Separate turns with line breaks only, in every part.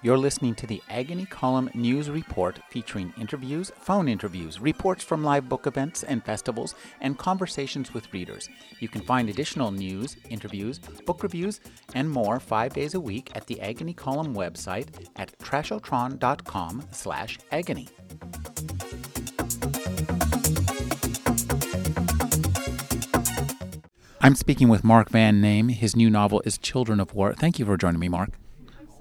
You're listening to the Agony Column News Report featuring interviews, phone interviews, reports from live book events and festivals, and conversations with readers. You can find additional news, interviews, book reviews, and more five days a week at the Agony Column website at trashotron.com slash agony. I'm speaking with Mark Van Name. His new novel is Children No More. Thank you for joining me, Mark.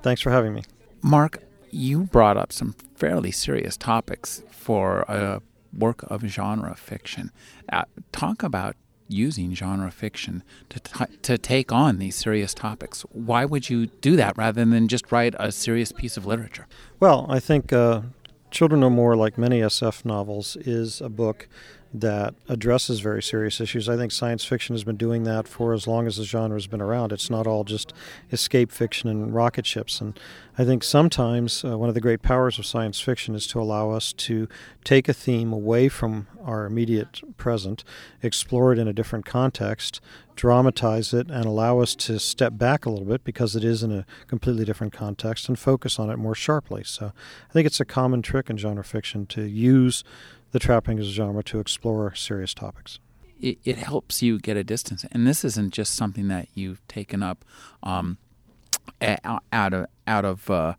Thanks for having me.
Mark, you brought up some fairly serious topics for a work of genre fiction. Uh, talk about using genre fiction to t- to take on these serious topics. Why would you do that rather than just write a serious piece of literature?
Well, I think uh, Children No More, like many SF novels, is a book that addresses very serious issues. I think science fiction has been doing that for as long as the genre has been around. It's not all just escape fiction and rocket ships. And I think sometimes uh, one of the great powers of science fiction is to allow us to take a theme away from our immediate present, explore it in a different context, dramatize it, and allow us to step back a little bit because it is in a completely different context and focus on it more sharply. So I think it's a common trick in genre fiction to use the trappings of genre to explore serious topics.
It, it, helps you get a distance, and this isn't just something that you've taken up um, out of out of uh,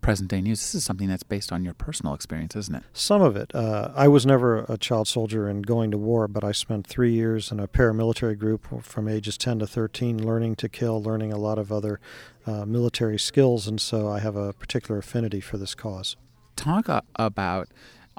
present day news. This is something that's based on your personal experience, isn't it?
Some of it. Uh, I was never a child soldier and going to war, but I spent three years in a paramilitary group from ages 10 to 13, learning to kill, learning a lot of other uh, military skills, and so I have a particular affinity for this cause.
Talk about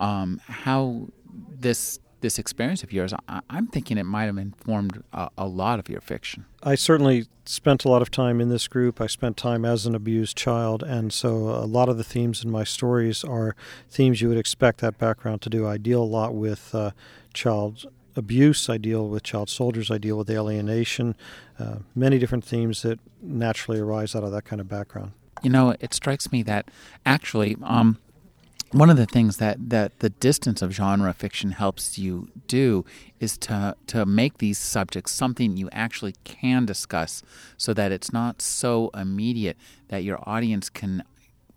um, how this this experience of yours, I, am thinking it might have informed a, a, lot of your fiction.
I certainly spent a lot of time in this group. I spent time as an abused child, and so a lot of the themes in my stories are themes you would expect that background to do. I deal a lot with uh, child abuse, I deal with child soldiers, I deal with alienation, uh, many different themes that naturally arise out of that kind of background.
You know, it strikes me that actually, um, one of the things that, that the distance of genre fiction helps you do is to to make these subjects something you actually can discuss so that it's not so immediate that your audience can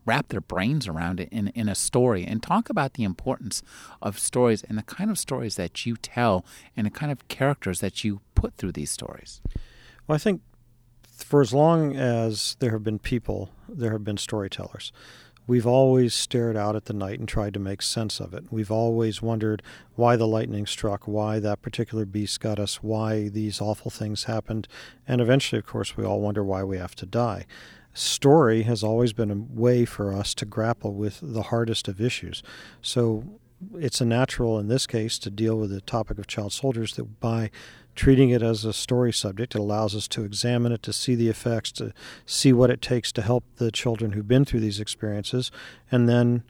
wrap their brains around it in, in a story and talk about the importance of stories and the kind of stories that you tell and the kind of characters that you put through these stories.
Well, I think for as long as there have been people, there have been storytellers. We've always stared out at the night and tried to make sense of it. We've always wondered why the lightning struck, why that particular beast got us, why these awful things happened, and eventually, of course, we all wonder why we have to die. Story has always been a way for us to grapple with the hardest of issues. So it's a natural in this case to deal with the topic of child soldiers that by treating it as a story subject. It allows us to examine it, to see the effects, to see what it takes to help the children who've been through these experiences, and then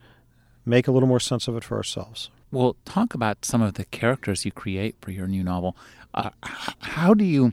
make a little more sense of it for ourselves.
Well, talk about some of the characters you create for your new novel. Uh, how do you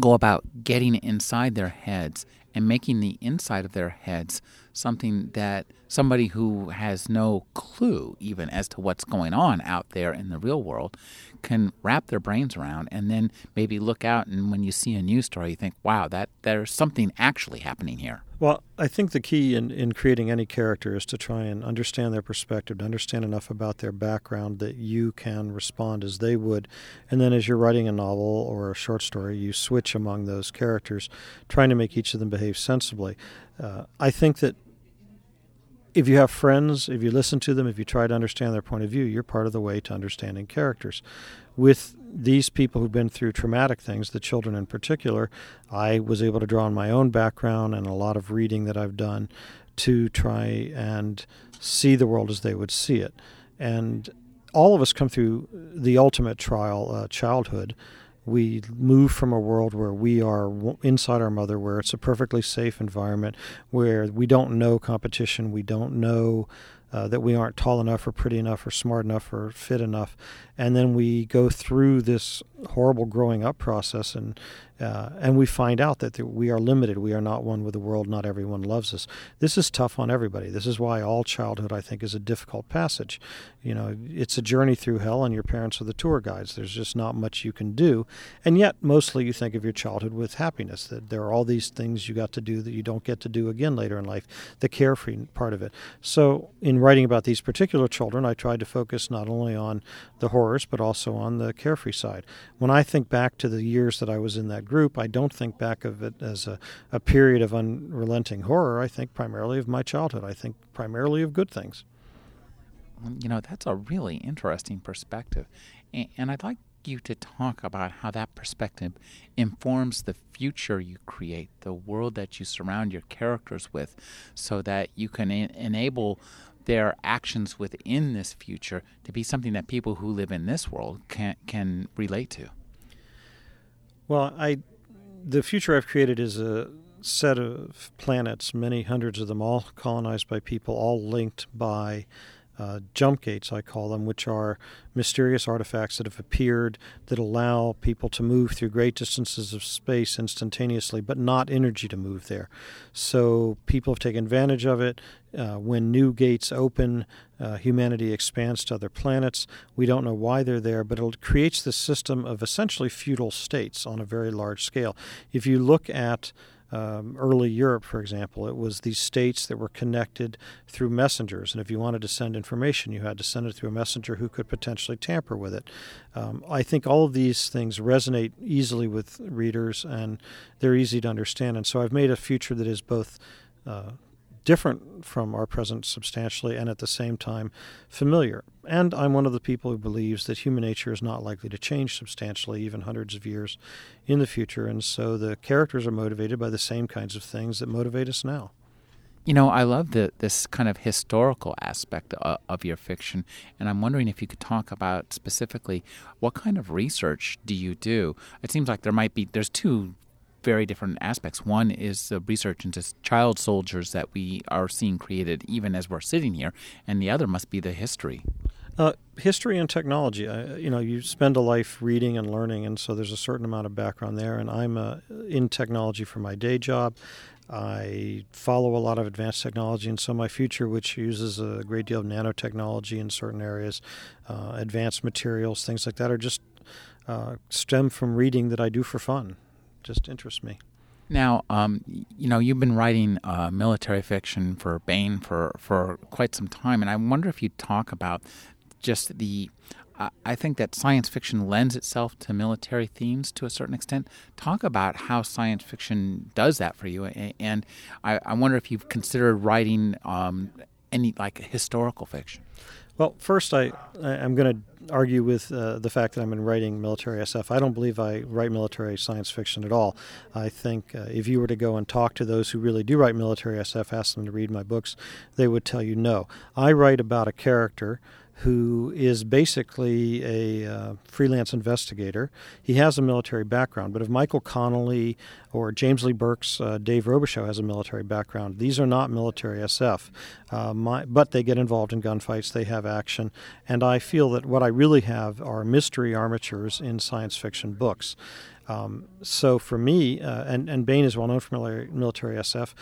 go about getting inside their heads and making the inside of their heads something that somebody who has no clue even as to what's going on out there in the real world can wrap their brains around and then maybe look out and when you see a news story you think wow that there's something actually happening here
well i think the key in, in creating any character is to try and understand their perspective to understand enough about their background that you can respond as they would. And then as you're writing a novel or a short story you switch among those characters trying to make each of them behave sensibly. Uh, i think that if you have friends, if you listen to them, if you try to understand their point of view, you're part of the way to understanding characters. With these people who've been through traumatic things, the children in particular, I was able to draw on my own background and a lot of reading that I've done to try and see the world as they would see it. And all of us come through the ultimate trial, uh, childhood we move from a world where we are inside our mother, where it's a perfectly safe environment, where we don't know competition, we don't know uh, that we aren't tall enough or pretty enough or smart enough or fit enough. And then we go through this horrible growing up process and Uh, and we find out that we are limited. We are not one with the world. Not everyone loves us. This is tough on everybody. This is why all childhood, I think, is a difficult passage. You know, it's a journey through hell, and your parents are the tour guides. There's just not much you can do. And yet, mostly you think of your childhood with happiness, that there are all these things you got to do that you don't get to do again later in life, the carefree part of it. So, in writing about these particular children, I tried to focus not only on the horrors, but also on the carefree side. When I think back to the years that I was in that group, I don't think back of it as a, a period of unrelenting horror. I think primarily of my childhood. I think primarily of good things.
You know, that's a really interesting perspective. And I'd like you to talk about how that perspective informs the future you create, the world that you surround your characters with, so that you can enable their actions within this future to be something that people who live in this world can can relate to.
Well, I the future I've created is a set of planets, many hundreds of them, all colonized by people, all linked by uh, jump gates, I call them, which are mysterious artifacts that have appeared that allow people to move through great distances of space instantaneously, but not energy to move there. So people have taken advantage of it. Uh, when new gates open, uh, humanity expands to other planets. We don't know why they're there, but it creates this system of essentially feudal states on a very large scale. If you look at um, early Europe, for example, it was these states that were connected through messengers. And if you wanted to send information, you had to send it through a messenger who could potentially tamper with it. Um, I think all of these things resonate easily with readers and they're easy to understand. And so I've made a future that is both uh, different from our present substantially and at the same time familiar. And I'm one of the people who believes that human nature is not likely to change substantially, even hundreds of years in the future. And so the characters are motivated by the same kinds of things that motivate us now.
You know, I love the, this kind of historical aspect of, of, your fiction, and I'm wondering if you could talk about specifically what kind of research do you do? It seems like there might be there's two very different aspects. One is the research into child soldiers that we are seeing created even as we're sitting here, and the other must be the history.
Uh, history and technology. Uh, you know, you spend a life reading and learning, and so there's a certain amount of background there. And I'm uh, in technology for my day job. I follow a lot of advanced technology, and so my future, which uses a great deal of nanotechnology in certain areas, uh, advanced materials, things like that, are just uh, stem from reading that I do for fun just interests me.
Now, um, you know, you've been writing uh, military fiction for Baen for, for quite some time, and I wonder if you'd talk about just the. Uh, I think that science fiction lends itself to military themes to a certain extent. Talk about how science fiction does that for you, and I, I wonder if you've considered writing um, any like historical fiction.
Well, first, I, I'm going to argue with uh, the fact that I'm in writing military SF. I don't believe I write military science fiction at all. I think uh, if you were to go and talk to those who really do write military SF, ask them to read my books, they would tell you no. I write about a character who is basically a uh, freelance investigator. He has a military background, but if Michael Connelly or James Lee Burke's uh, Dave Robicheaux has a military background, these are not military SF. Uh, my, but they get involved in gunfights, they have action, and I feel that what I really have are mystery armatures in science fiction books. Um, so for me, uh, and, and Baen is well known for military, military SF,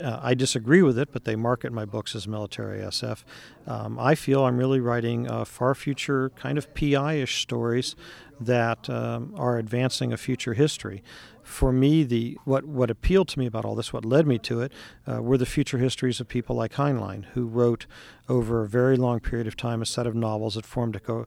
uh, I disagree with it, but they market my books as military SF. Um, I feel I'm really writing uh, far future kind of PI ish stories that um, are advancing a future history. For me, the what, what appealed to me about all this, what led me to it, uh, were the future histories of people like Heinlein, who wrote over a very long period of time a set of novels that formed a co-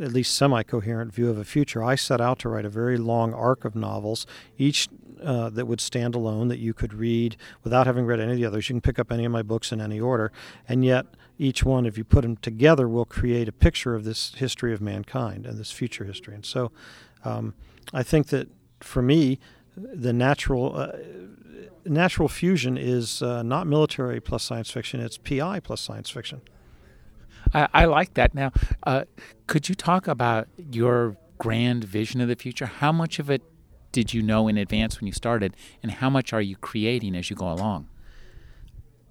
at least semi coherent view of a future. I set out to write a very long arc of novels, each uh, that would stand alone that you could read without having read any of the others. You can pick up any of my books in any order, and yet each one, if you put them together, will create a picture of this history of mankind and this future history. And so, um, I think that for me, the natural uh, natural fusion is uh, not military plus science fiction; it's PI plus science fiction.
I, I like that. Now, uh, could you talk about your grand vision of the future? How much of it did you know in advance when you started, and how much are you creating as you go along?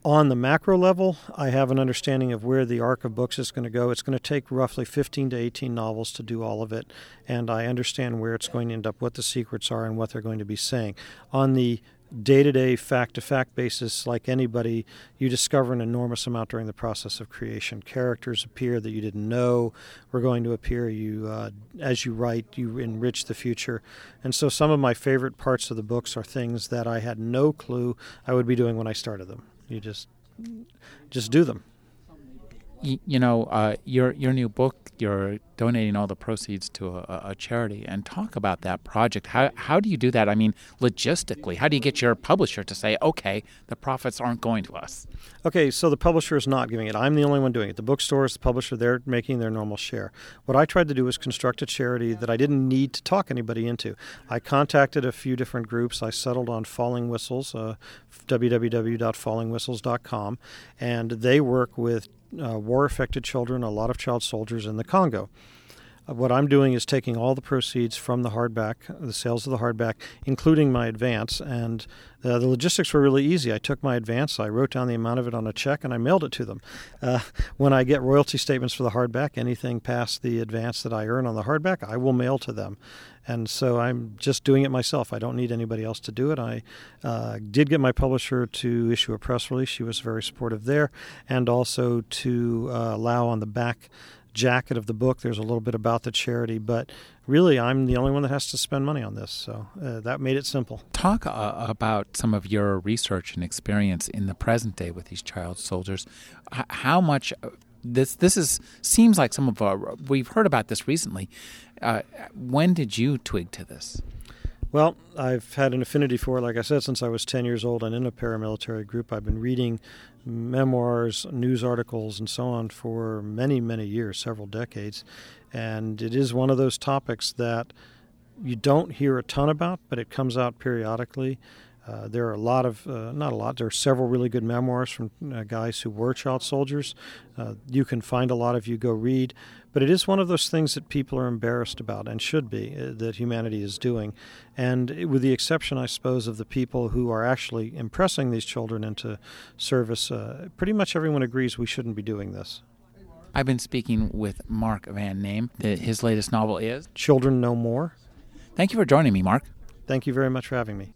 On the macro level, I have an understanding of where the arc of books is going to go. It's going to take roughly 15 to 18 novels to do all of it, and I understand where it's going to end up, what the secrets are, and what they're going to be saying. On the day to day, fact to fact basis, like anybody, you discover an enormous amount during the process of creation. Characters appear that you didn't know were going to appear. You, uh, as you write, you enrich the future. And so, some of my favorite parts of the books are things that I had no clue I would be doing when I started them. You just just do them.
You, know, uh, your your new book, you're donating all the proceeds to a, a, charity, and talk about that project. How how do you do that? I mean, logistically, how do you get your publisher to say, okay, the profits aren't going to us?
Okay, so the publisher is not giving it. I'm the only one doing it. The bookstores, the publisher, they're making their normal share. What I tried to do was construct a charity that I didn't need to talk anybody into. I contacted a few different groups. I settled on Falling Whistles, uh, www.fallingwhistles.com, and they work with uh, war affected children, a lot of child soldiers in the Congo. What I'm doing is taking all the proceeds from the hardback, the sales of the hardback, including my advance, and uh, the logistics were really easy. I took my advance, I wrote down the amount of it on a check, and I mailed it to them. Uh, when I get royalty statements for the hardback, anything past the advance that I earn on the hardback, I will mail to them. And so I'm just doing it myself. I don't need anybody else to do it. I uh, did get my publisher to issue a press release. She was very supportive there, and also to uh, allow on the back jacket of the book. There's a little bit about the charity, but really, I'm the only one that has to spend money on this. So uh, that made it simple.
Talk uh, about some of your research and experience in the present day with these child soldiers. H- how much uh, this this is seems like some of our we've heard about this recently. Uh, when did you twig to this?
Well, I've had an affinity for like I said, since I was 10 years old and in a paramilitary group. I've been reading memoirs, news articles, and so on for many, many years, several decades. And it is one of those topics that you don't hear a ton about, but it comes out periodically. Uh, there are a lot of, uh, not a lot, there are several really good memoirs from uh, guys who were child soldiers. Uh, you can find a lot if you go read. But it is one of those things that people are embarrassed about and should be, uh, that humanity is doing. And with the exception, I suppose, of the people who are actually impressing these children into service, uh, pretty much everyone agrees we shouldn't be doing this.
I've been speaking with Mark Van Name. His latest novel is
Children No More.
Thank you for joining me, Mark.
Thank you very much for having me.